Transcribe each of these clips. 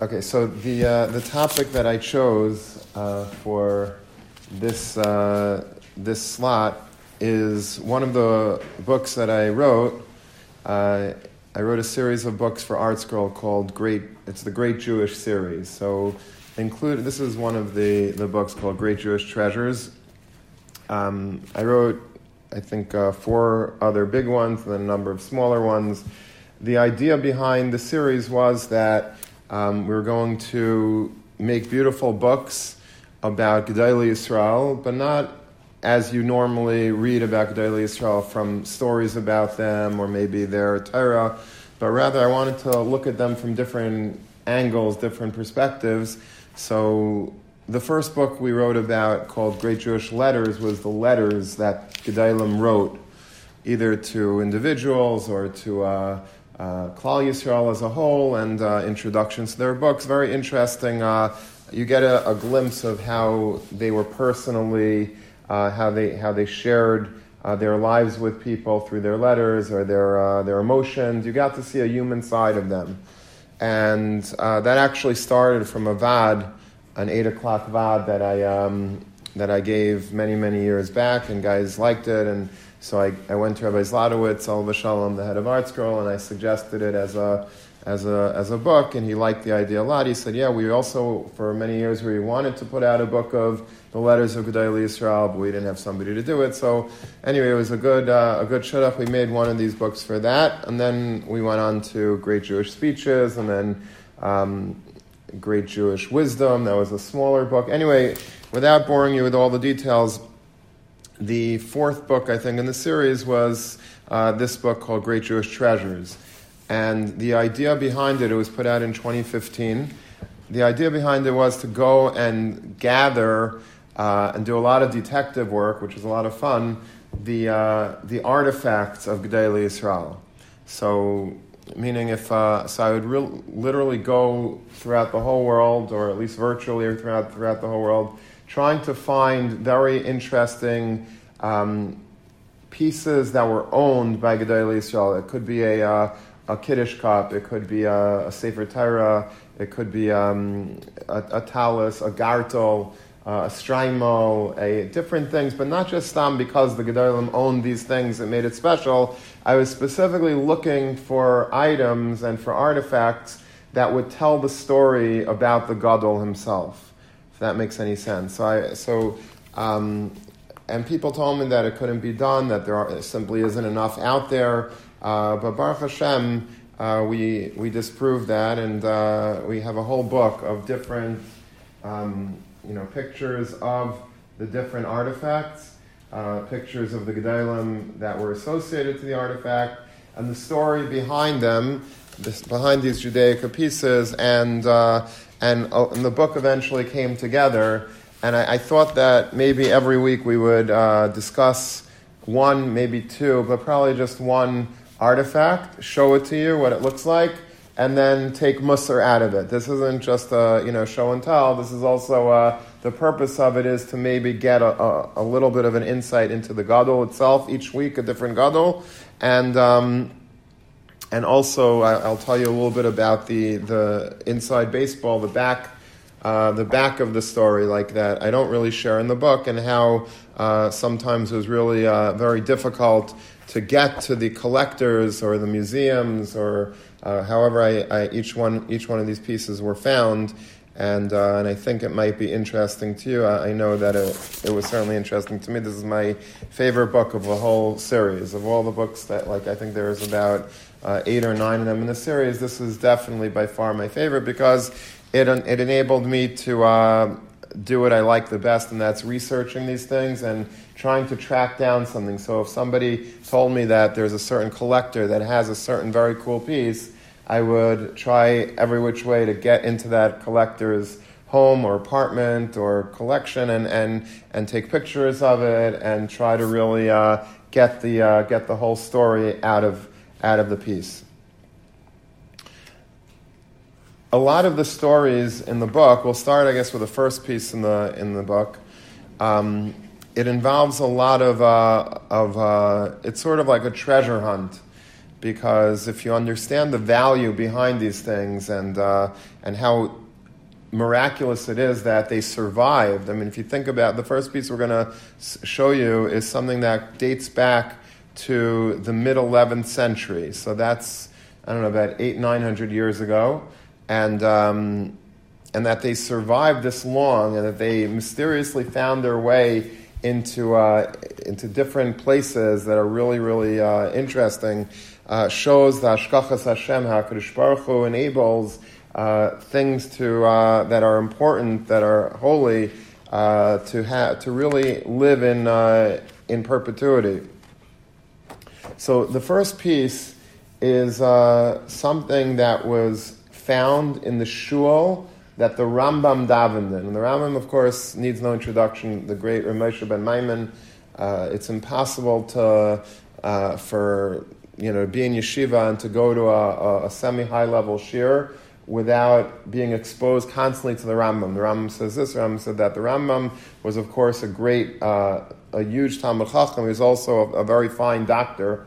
Okay, so the uh, the topic that I chose uh, for this uh, this slot is one of the books that I wrote. Uh, I wrote a series of books for ArtScroll called Great. It's the Great Jewish Series. So, include this is one of the the books called Great Jewish Treasures. Um, I wrote, I think, uh, four other big ones and a number of smaller ones. The idea behind the series was that um, we're going to make beautiful books about Gedolei Yisrael, but not as you normally read about Gedolei Yisrael from stories about them or maybe their Torah, but rather I wanted to look at them from different angles, different perspectives. So the first book we wrote about called Great Jewish Letters was the letters that Gedolim wrote, either to individuals or to uh, uh, Klal Yisrael as a whole and uh, introductions to their books. Very interesting. Uh, you get a, a, glimpse of how they were personally, uh, how they how they shared uh, their lives with people through their letters or their uh, their emotions. You got to see a human side of them, and that actually started from a vad, an eight o'clock vad that I um, that I gave many many years back, and guys liked it and so I, I went to Rabbi Zlotowitz, Al Shalom, the head of ArtScroll, and I suggested it as a, as, a, as a book, and he liked the idea a lot. He said, Yeah, we also, for many years, we wanted to put out a book of the letters of Gedolei Yisrael, but we didn't have somebody to do it. So, anyway, it was a good, uh, a good shut up. We made one of these books for that, and then we went on to Great Jewish Speeches, and then um, Great Jewish Wisdom. That was a smaller book. Anyway, without boring you with all the details, the fourth book, I think, in the series was uh, this book called Great Jewish Treasures. And the idea behind it, it was put out in 2015. The idea behind it was to go and gather uh, and do a lot of detective work, which was a lot of fun, the, uh, the artifacts of Gedolei Yisrael. So, meaning if, uh, so I would re- literally go throughout the whole world, or at least virtually or throughout, throughout the whole world, trying to find very interesting um, pieces that were owned by Gedolei Yisrael. It could be a, uh, a Kiddush cup, it could be a, a Sefer Torah, it could be um, a, a tallis, a gartel, uh, a shtreimel, a, different things, but not just stam because the Gedolim owned these things that made it special. I was specifically looking for items and for artifacts that would tell the story about the Gadol himself if that makes any sense. So, I, so um, and people told me that it couldn't be done, that there are, simply isn't enough out there. Uh, but Baruch Hashem, uh, we, we disproved that, and uh, we have a whole book of different um, you know, pictures of the different artifacts, uh, pictures of the Gedolim that were associated to the artifact, and the story behind them, this, behind these Judaica pieces, and uh, and, uh, and the book eventually came together. And I, I thought that maybe every week we would uh, discuss one, maybe two, but probably just one artifact, show it to you, what it looks like, and then take Musar out of it. This isn't just a you know show and tell. This is also uh, the purpose of it is to maybe get a, a, a, little bit of an insight into the gadol itself. Each week, a different gadol, and um, and also I'll tell you a little bit about the, the inside baseball, the back, uh, the back of the story like that. I don't really share in the book, and how uh, sometimes it was really uh, very difficult to get to the collectors or the museums or uh, however I, I, each one each one of these pieces were found. And, uh, and I think it might be interesting to you. I, I know that it, it was certainly interesting to me. This is my favorite book of the whole series. Of all the books that, like, I think there's about uh, eight or nine of them in the series, this is definitely by far my favorite because it, it enabled me to uh, do what I like the best, and that's researching these things and trying to track down something. So if somebody told me that there's a certain collector that has a certain very cool piece, I would try every which way to get into that collector's home or apartment or collection and, and, and take pictures of it and try to really uh, get, the, uh, get the whole story out of out of the piece. A lot of the stories in the book, we'll start, I guess, with the first piece in the, in the book. Um, it involves a lot of, uh, of uh, it's sort of like a treasure hunt. because if you understand the value behind these things and, uh, and how miraculous it is that they survived. I mean, if you think about the first piece we're going to show you is something that dates back to the mid 11th century. So that's, I don't know, about eight, nine hundred years ago. And, um, and that they survived this long and that they mysteriously found their way into, uh, into different places that are really, really uh, interesting uh, shows the Hashgachas Hashem, how Kadosh Baruch Hu enables uh, things to, uh, that are important, that are holy, uh, to, have, to really live in, in perpetuity. So the first piece is uh, something that was found in the shul that the Rambam davened in. And the Rambam, of course, needs no introduction. The great Ramesha ben Maimon. Uh, it's impossible to uh, for you know, be in yeshiva and to go to a, a, a semi-high level shiur without being exposed constantly to the Rambam. The Rambam says this, the Rambam said that. The Rambam was, of course, a great, uh, a huge Talmud Chacham. He was also a, a very fine doctor.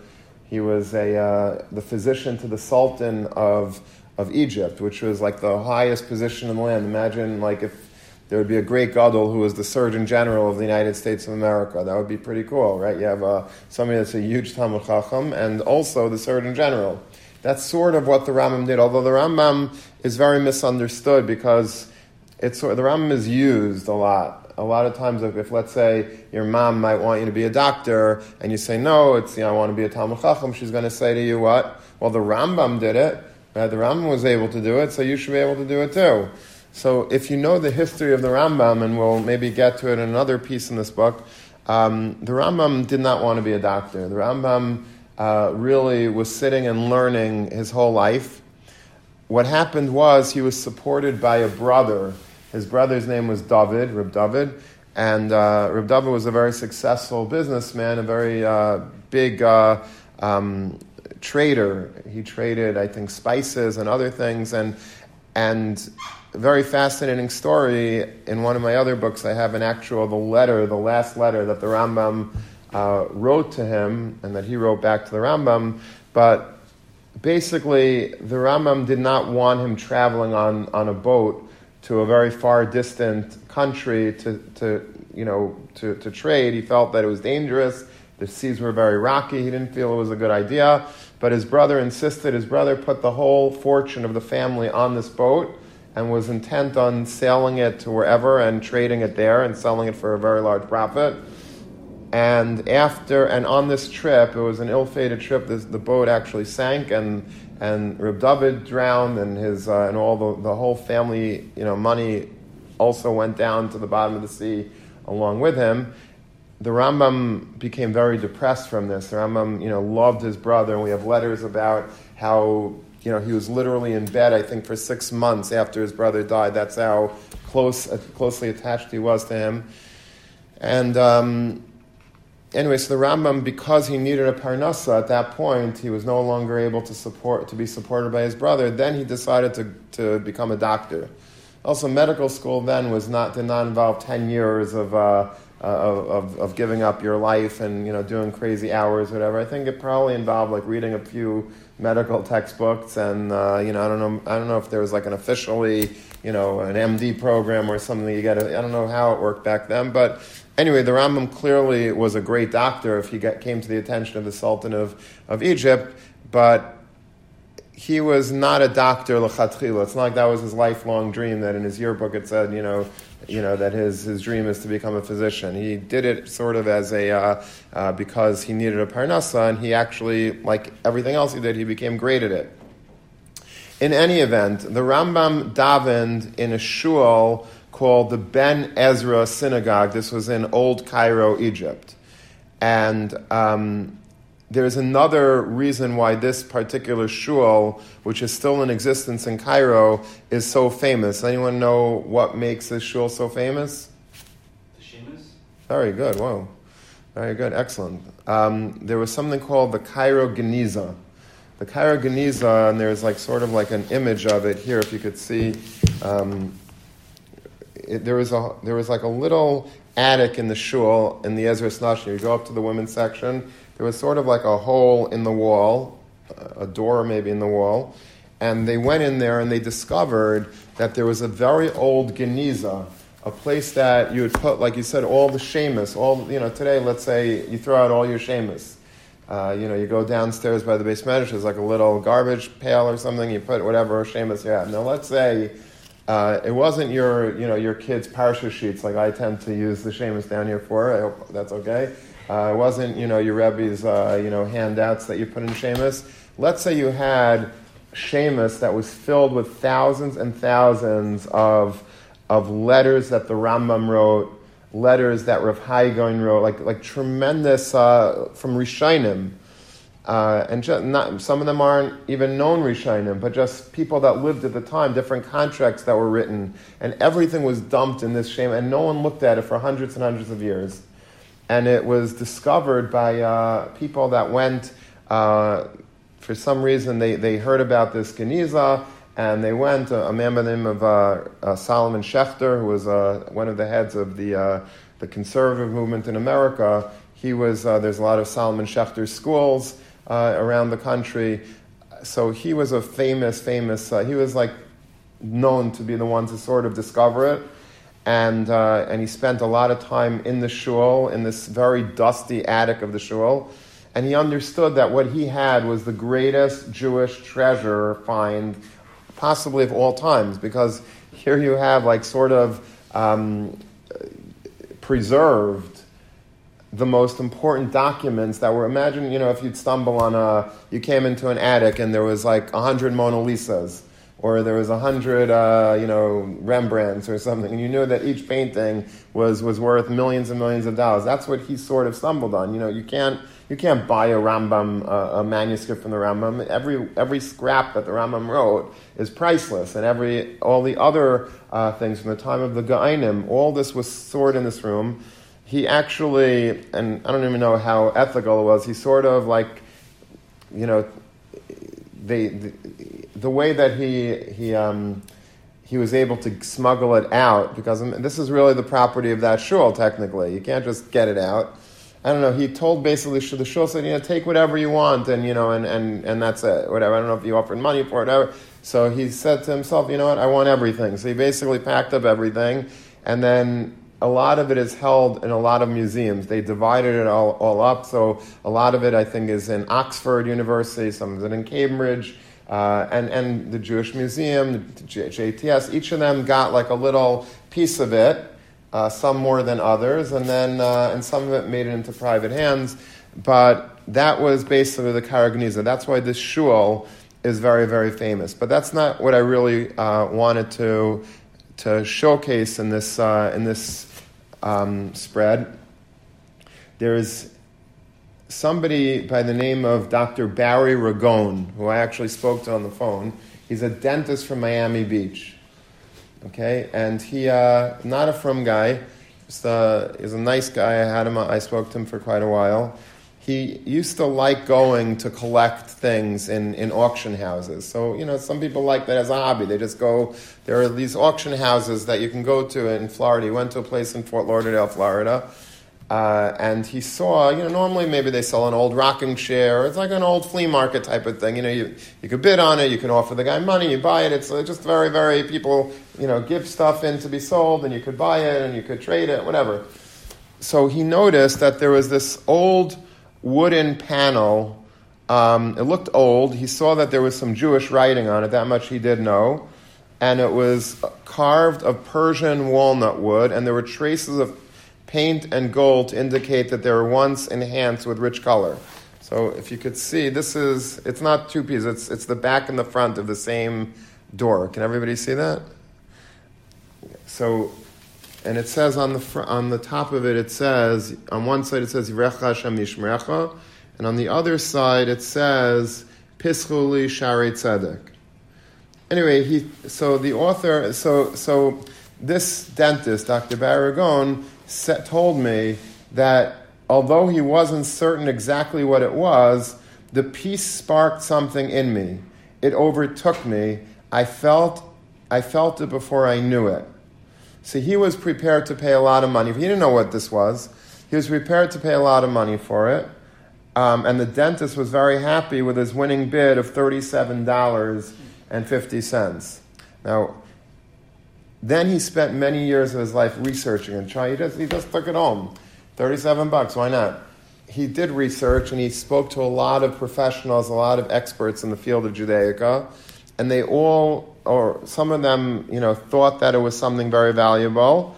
He was a, uh, the physician to the Sultan of, of Egypt, which was like the highest position in the land. Imagine like if there would be a great gadol who was the Surgeon General of the United States of America. That would be pretty cool, right? You have uh, somebody that's a huge Talmud Chacham and also the Surgeon General. That's sort of what the Rambam did, although the Rambam is very misunderstood because it's, the Rambam is used a lot. A lot of times, if, if, let's say your mom might want you to be a doctor, and you say no, it's you know, I want to be a Talmud Chacham, she's going to say to you what? Well, the Rambam did it. Right? The Rambam was able to do it, so you should be able to do it too. So if you know the history of the Rambam, and we'll maybe get to it in another piece in this book, um, the Rambam did not want to be a doctor. The Rambam uh, really was sitting and learning his whole life. What happened was he was supported by a brother. His brother's name was David, Reb David, and uh, Reb David was a very successful businessman, a very uh, big uh, um, trader. He traded, I think, spices and other things, and and a very fascinating story. In one of my other books, I have an actual the letter, the last letter that the Rambam uh, wrote to him, and that he wrote back to the Rambam. But basically, the Rambam did not want him traveling on, on a boat to a very far distant country to, to you know to, to trade. He felt that it was dangerous. The seas were very rocky. He didn't feel it was a good idea. But his brother insisted. His brother put the whole fortune of the family on this boat and was intent on sailing it to wherever and trading it there and selling it for a very large profit. And after and on this trip, it was an ill-fated trip. This, the boat actually sank, and and Reb David drowned, and his uh, and all the, the whole family, you know, money also went down to the bottom of the sea along with him. The Rambam became very depressed from this. The Rambam, you know, loved his brother, and we have letters about how you know, he was literally in bed, I think, for six months after his brother died. That's how close, closely attached he was to him. And um, anyway, so the Rambam, because he needed a parnasa at that point, he was no longer able to support to be supported by his brother. Then he decided to, to become a doctor. Also, medical school then was not did not involve ten years of. Uh, uh, of, of giving up your life and you know doing crazy hours, whatever. I think it probably involved like reading a few medical textbooks, and uh, you know I don't know I don't know if there was like an officially you know an MD program or something. You got I don't know how it worked back then, but anyway, the Rambam clearly was a great doctor if he got, came to the attention of the Sultan of of Egypt, but he was not a doctor lechatchila. It's not like that was his lifelong dream. That in his yearbook it said, you know, you know that his, his dream is to become a physician. He did it sort of as a uh, uh, because he needed a parnasa, and he actually, like everything else he did, he became great at it. In any event, the Rambam davened in a shul called the Ben Ezra Synagogue. This was in Old Cairo, Egypt, and. Um, there's another reason why this particular shul, which is still in existence in Cairo, is so famous. Anyone know what makes this shul so famous? The Shemus? Very good. Whoa. Very good. Excellent. Um, there was something called the Cairo Geniza. The Cairo Geniza, and there's like sort of like an image of it here, if you could see. Um, it, there was a there was like a little attic in the shul in the Ezras Nashim. You go up to the women's section there was sort of like a hole in the wall, a door maybe in the wall. And they went in there and they discovered that there was a very old geniza, a place that you would put, like you said, all the shemus, all, you know, today, let's say you throw out all your shemus. Uh, you know, you go downstairs by the beis medrash, there's like a little garbage pail or something, you put whatever shemus you have. Now, let's say uh, it wasn't your, you know, your kids' parsha sheets like I tend to use the shemus down here for. I hope that's okay. Uh, it wasn't, you know, your Rebbe's, uh, you know, handouts that you put in shemus. Let's say you had shemus that was filled with thousands and thousands of, of letters that the Rambam wrote, letters that Rav Hai Gaon wrote, like, like tremendous uh, from Rishonim. Uh, and just not, some of them aren't even known Rishonim, but just people that lived at the time, different contracts that were written, and everything was dumped in this shame, and no one looked at it for hundreds and hundreds of years. And it was discovered by uh, people that went, uh, for some reason, they, they heard about this Geniza, and they went, uh, a man by the name of uh, uh, Solomon Schechter, who was one of the heads of the, the conservative movement in America. He was, there's a lot of Solomon Schechter schools uh, around the country. So he was a famous, famous, uh, he was like known to be the one to sort of discover it. And, uh, and he spent a lot of time in the shul, in this very dusty attic of the shul. And he understood that what he had was the greatest Jewish treasure find, possibly of all times, because here you have like sort of um, preserved the most important documents that were imagine you know if you'd stumble on a you came into an attic and there was like a hundred mona lisas or there was a hundred uh, you know rembrandts or something and you knew that each painting was was worth millions and millions of dollars. That's what he sort of stumbled on. You know you can't you can't buy a Rambam, uh, a manuscript from the Rambam. Every, every scrap that the Rambam wrote is priceless, and every, all the other uh, things from the time of the Geonim, all this was stored in this room he actually, and I don't even know how ethical it was, he sort of like, you know, the, the, the way that he, he, um, he was able to smuggle it out, because this is really the property of that shul, technically. You can't just get it out. I don't know, he told basically the shul said, you know, take whatever you want, and, you know, and, and, and that's it, whatever. I don't know if you offered money for it, whatever. So he said to himself, you know what, I want everything. So he basically packed up everything, and then a lot of it is held in a lot of museums. They divided it all, all up. So a lot of it, I think, is in Oxford University, some of it in Cambridge, uh, and, and the Jewish Museum, the JTS. Each of them got like a little piece of it, uh, some more than others, and then uh, and some of it made it into private hands. But that was basically the Cairo Geniza. That's why this shul is very, very famous. But that's not what I really uh, wanted to to showcase in this uh, in this um, spread. There is somebody by the name of Dr. Barry Ragone, who I actually spoke to on the phone. He's a dentist from Miami Beach. Okay, and he uh, not a frum guy. Just, uh, he's a nice guy. I had him. I spoke to him for quite a while he used to like going to collect things in, in auction houses. So, you know, some people like that as a hobby. They just go, there are these auction houses that you can go to in Florida. He went to a place in Fort Lauderdale, Florida, uh, and he saw, you know, normally maybe they sell an old rocking chair. It's like an old flea market type of thing. You know, you, you could bid on it, you can offer the guy money, you buy it. It's just very, very, people, you know, give stuff in to be sold, and you could buy it, and you could trade it, whatever. So he noticed that there was this old wooden panel. Um, it looked old. He saw that there was some Jewish writing on it. That much he did know. And it was carved of Persian walnut wood, and there were traces of paint and gold to indicate that they were once enhanced with rich color. So if you could see, this is, it's not two pieces, it's, it's the back and the front of the same door. Can everybody see that? So and it says on the fr- on the top of it, it says on one side it says Yirecha Hashem Yishmerecha, and on the other side it says Pischuli Shari Tzedek. Anyway, he so the author so so this dentist, Dr. Barragon, told me that although he wasn't certain exactly what it was, the piece sparked something in me. It overtook me. I felt I felt it before I knew it. So he was prepared to pay a lot of money. He didn't know what this was. He was prepared to pay a lot of money for it. Um, and the dentist was very happy with his winning bid of $37.50. Now, then he spent many years of his life researching and trying. He just, he just took it home. 37 bucks, why not? He did research and he spoke to a lot of professionals, a lot of experts in the field of Judaica, and they all, or some of them, you know, thought that it was something very valuable.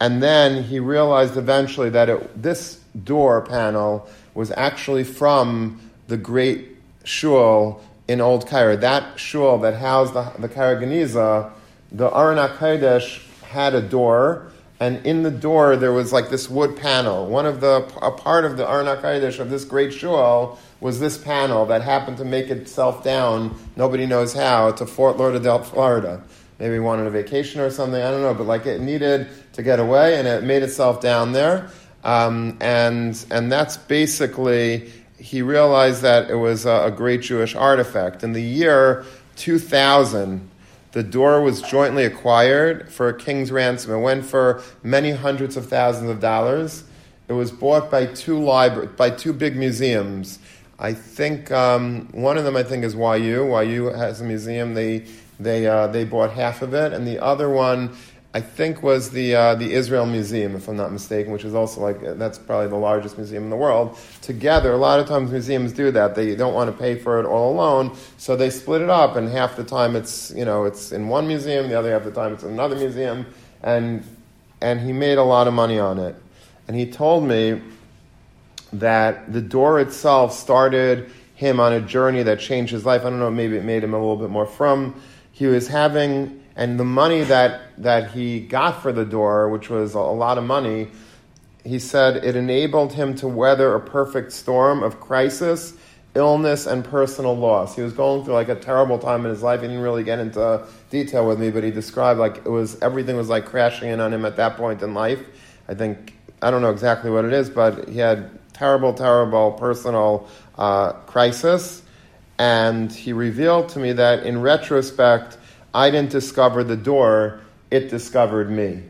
And then he realized eventually that it, this door panel was actually from the great shul in Old Cairo. That shul that housed the, the Cairo Geniza, the Aron HaKodesh had a door, and in the door there was like this wood panel. One of the, a part of the Aron HaKodesh of this great shul was this panel that happened to make itself down, nobody knows how, to Fort Lauderdale, Florida. Maybe wanted a vacation or something, I don't know, but like it needed to get away, and it made itself down there. Um, and, and that's basically, he realized that it was a, a great Jewish artifact. In the year 2000, the door was jointly acquired for a king's ransom. It went for many hundreds of thousands of dollars. It was bought by two libra- by two big museums. I think um, one of them, I think, is YU. YU has a museum. They they uh, they bought half of it, and the other one I think was the uh, the Israel Museum, if I'm not mistaken, which is also like that's probably the largest museum in the world. Together, a lot of times museums do that. They don't want to pay for it all alone, so they split it up. And half the time it's you know it's in one museum, the other half the time it's in another museum, and and he made a lot of money on it. And he told me that the door itself started him on a journey that changed his life. I don't know, maybe it made him a little bit more frum. He was having and the money that, that he got for the door, which was a lot of money, he said it enabled him to weather a perfect storm of crisis, illness, and personal loss. He was going through like a terrible time in his life. He didn't really get into detail with me, but he described like it was everything was like crashing in on him at that point in life. I think I don't know exactly what it is, but he had terrible, terrible personal uh, crisis, and he revealed to me that in retrospect I didn't discover the door, it discovered me.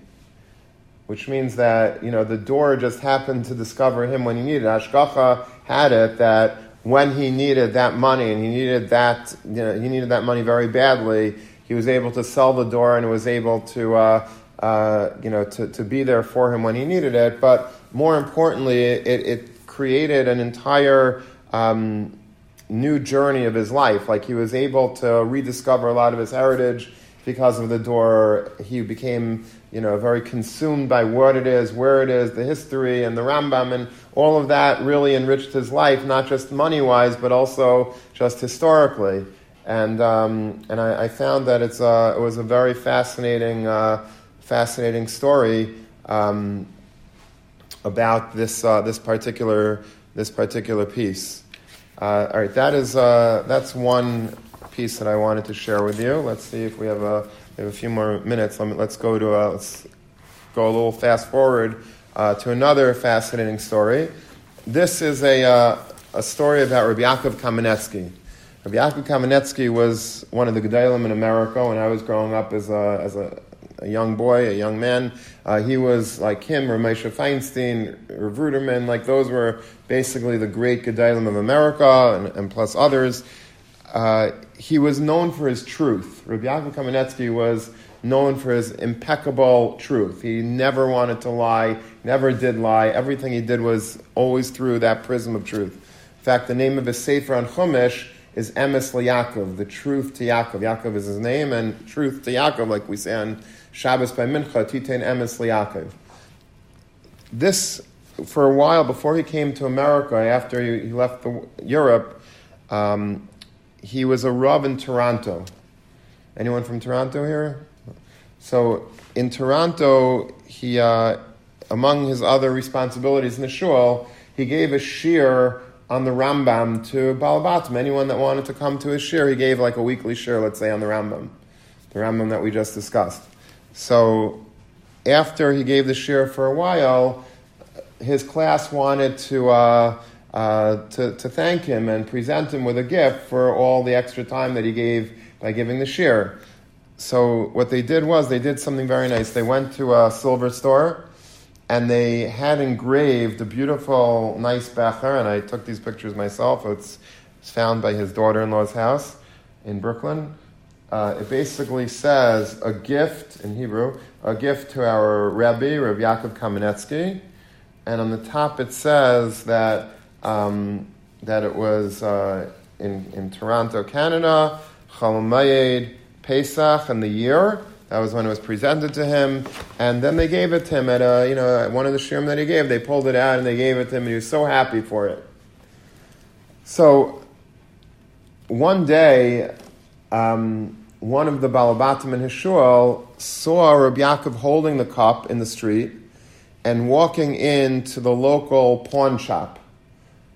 Which means that, you know, the door just happened to discover him when he needed it. Hashgacha had it that when he needed that money and he needed that, you know, he needed that money very badly, he was able to sell the door and was able to, uh, uh, you know, to, to be there for him when he needed it. But more importantly, it, it created an entire um, new journey of his life. Like he was able to rediscover a lot of his heritage because of the door. He became, you know, very consumed by what it is, where it is, the history, and the Rambam, and all of that really enriched his life, not just money wise, but also just historically. And um, and I, I, found that it's a, it was a very fascinating uh, fascinating story um, about this uh, this particular this particular piece. Uh, all right, that is uh, that's one piece that I wanted to share with you. Let's see if we have a we have a few more minutes. Let let's go to a, let's go a little fast forward uh, to another fascinating story. This is a uh, a story about Rabbi Yaakov Kamenetsky. Rabbi Yaakov Kamenetsky was one of the Gedolim in America when I was growing up as a, as a, a young boy, a young man. Uh, he was like him, Rav Moshe Feinstein, Rav Ruderman, like those were basically the great Gedolim of America and, and plus others. Uh, he was known for his truth. Rabbi Yaakov Kamenetsky was known for his impeccable truth. He never wanted to lie, never did lie. Everything he did was always through that prism of truth. In fact, the name of his Sefer on Chumash is Emes Yaakov, the truth to Yaakov. Yaakov is his name, and truth to Yaakov, like we say on Shabbos by Mincha, Titain Emes Yaakov. This for a while before he came to America, after he, he left the, Europe, um, he was a Rav in Toronto. Anyone from Toronto here? So in Toronto, he, uh, among his other responsibilities in the shul, he gave a shiur on the Rambam to Balabatim. Anyone that wanted to come to his shiur, he gave like a weekly shiur, let's say, on the Rambam, the Rambam that we just discussed. So after he gave the shiur for a while, his class wanted to, uh, uh, to, to thank him and present him with a gift for all the extra time that he gave by giving the shiur. So what they did was they did something very nice. They went to a silver store and they had engraved a beautiful, nice becher, and I took these pictures myself. It's, it's found by his daughter-in-law's house in Brooklyn. Uh, it basically says a gift in Hebrew, a gift to our Rebbe, Rabbi Yaakov Kamenetsky, and on the top it says that um, that it was uh, in, in Toronto, Canada, Chol Pesach, and the year. That was when it was presented to him, and then they gave it to him at a, you know, one of the shiurim that he gave. They pulled it out and they gave it to him, and he was so happy for it. So, one day, um, one of the Balabatim in his saw Rabbi Yaakov holding the cup in the street and walking into the local pawn shop.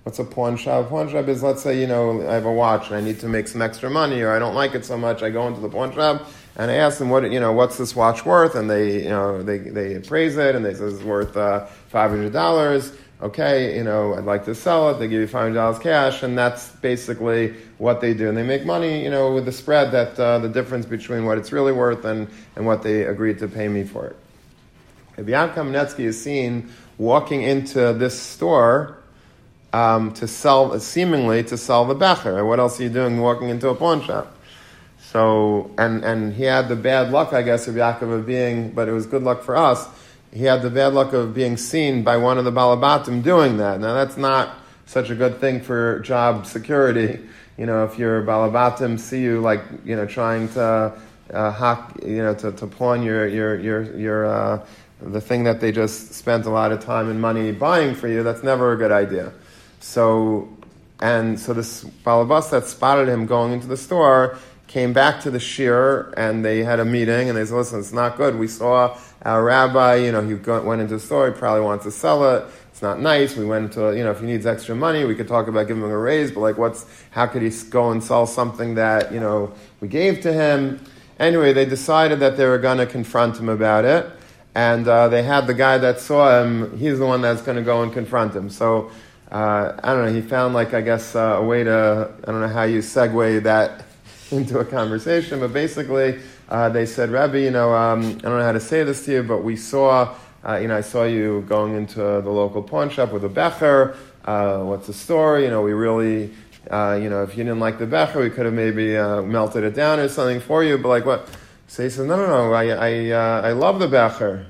What's a pawn shop? Pawn shop is, let's say, you know, I have a watch and I need to make some extra money, or I don't like it so much. I go into the pawn shop and I ask them, what, you know, what's this watch worth? And they, you know, they, they appraise it and they say it's worth uh, five hundred dollars. Okay, you know, I'd like to sell it. They give you five hundred dollars cash, and that's basically what they do. And they make money, you know, with the spread that uh, the difference between what it's really worth and, and what they agreed to pay me for it. Rabbi Kamenetsky is seen walking into this store um, to sell, seemingly to sell the becher. What else are you doing walking into a pawn shop? So, and, and he had the bad luck, I guess, of Yaakov of being, but it was good luck for us. He had the bad luck of being seen by one of the Balabatim doing that. Now, that's not such a good thing for job security. You know, if your Balabatim see you, like, you know, trying to uh, you know, to, to pawn your, your, your, your, uh, the thing that they just spent a lot of time and money buying for you, that's never a good idea. So, and so this balabas that spotted him going into the store came back to the shiur and they had a meeting and they said, listen, it's not good. We saw our rabbi, you know, he went into a store, he probably wants to sell it. It's not nice. We went to, you know, if he needs extra money, we could talk about giving him a raise, but like what's, how could he go and sell something that, you know, we gave to him? Anyway, they decided that they were going to confront him about it. And uh, they had the guy that saw him, he's the one that's going to go and confront him. So uh, I don't know, he found like, I guess, uh, a way to, I don't know how you segue that into a conversation, but basically uh, they said, Rabbi, you know, um, I don't know how to say this to you, but we saw, uh, you know, I saw you going into the local pawn shop with a becher. Uh, what's the story? You know, we really, uh, you know, if you didn't like the becher, we could have maybe melted it down or something for you, but like what? So he says, no, no, no, I, I, I love the becher.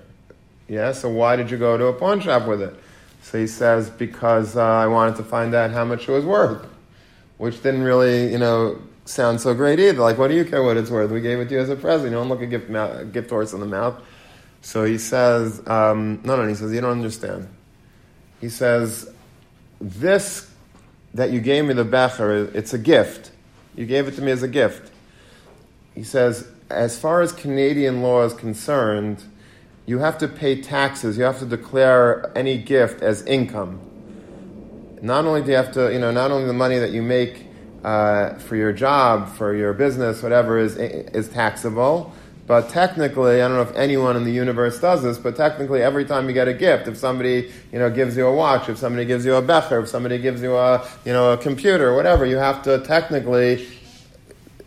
Yeah, so why did you go to a pawn shop with it? So he says, because uh, I wanted to find out how much it was worth, which didn't really, you know, sound so great either. Like, what do you care what it's worth? We gave it to you as a present. You don't look a gift, mouth, gift horse in the mouth. So he says, um, no, no, he says, you don't understand. He says, this that you gave me the becher, it's a gift. You gave it to me as a gift. He says, as far as Canadian law is concerned, you have to pay taxes. You have to declare any gift as income. Not only do you have to, you know, not only the money that you make uh, for your job, for your business, whatever is is taxable, but technically, I don't know if anyone in the universe does this, but technically, every time you get a gift, if somebody you know gives you a watch, if somebody gives you a becher, if somebody gives you a you know a computer, whatever, you have to technically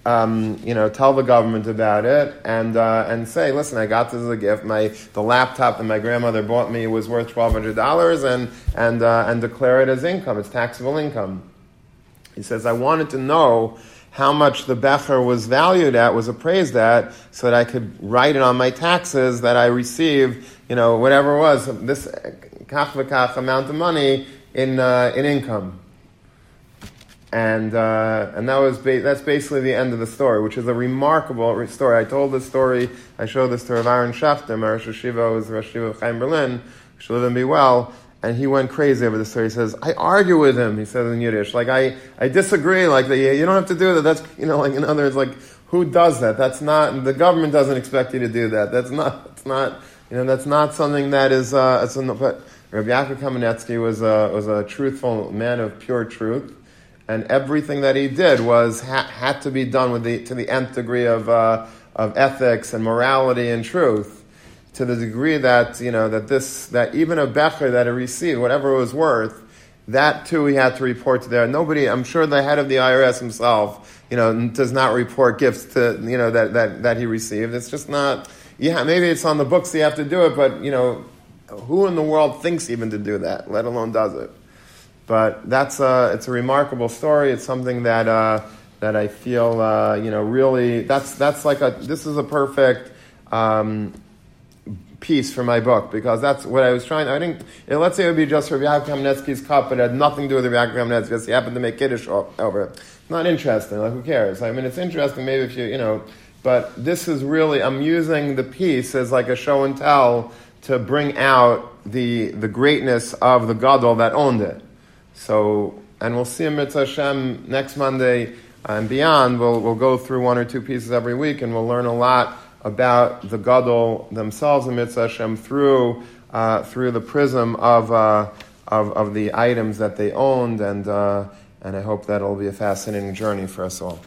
um, you know, tell the government about it and uh, and say, listen, I got this as a gift. My the laptop that my grandmother bought me was worth twelve hundred dollars, and and uh, and declare it as income. It's taxable income. He says, I wanted to know how much the becher was valued at, was appraised at, so that I could write it on my taxes that I received, you know, whatever it was, this kach v'kach amount of money in uh, in income and uh, and that was ba- that's basically the end of the story, which is a remarkable story. I told this story. I showed this to Rav Aaron Schechter, my Rosh Yeshiva was Rosh Yeshiva of Chaim Berlin, should live and be well, and he went crazy over the story. He says, "I argue with him." He says in Yiddish, like I, I disagree. Like the, you don't have to do that. That's you know, like in other words, like who does that? That's not the government doesn't expect you to do that. That's not. It's not. You know, that's not something that is. Uh, it's an, but Rabbi Yaakov Kamenetsky was a, was a truthful man of pure truth and everything that he did was ha- had to be done with the, to the nth degree of, uh, of ethics and morality and truth, to the degree that you know that this that even a becher that he received, whatever it was worth, that too he had to report to there. Nobody, I'm sure the head of the IRS himself, you know, does not report gifts to you know that that, that he received. It's just not. Yeah, maybe it's on the books you have to do it, but you know, who in the world thinks even to do that, let alone does it? But that's a, it's a remarkable story. It's something that, uh, that I feel, uh, you know, really, that's, that's like a, this is a perfect um, piece for my book because that's what I was trying. I think, let's say it would be just for Yaakov Kamenetsky's cup, but it had nothing to do with Yaakov Kamenetsky he happened to make Kiddush over it. Not interesting. Like, who cares? I mean, it's interesting maybe if you, you know, but this is really, I'm using the piece as like a show and tell to bring out the, the greatness of the Gadol that owned it. So, and we'll see in Mitzvah Hashem next Monday and beyond. We'll, we'll go through one or two pieces every week and we'll learn a lot about the Gadol themselves in Mitzvah Hashem through, uh, through the prism of, uh, of, of the items that they owned. And, uh, and I hope that it'll be a fascinating journey for us all.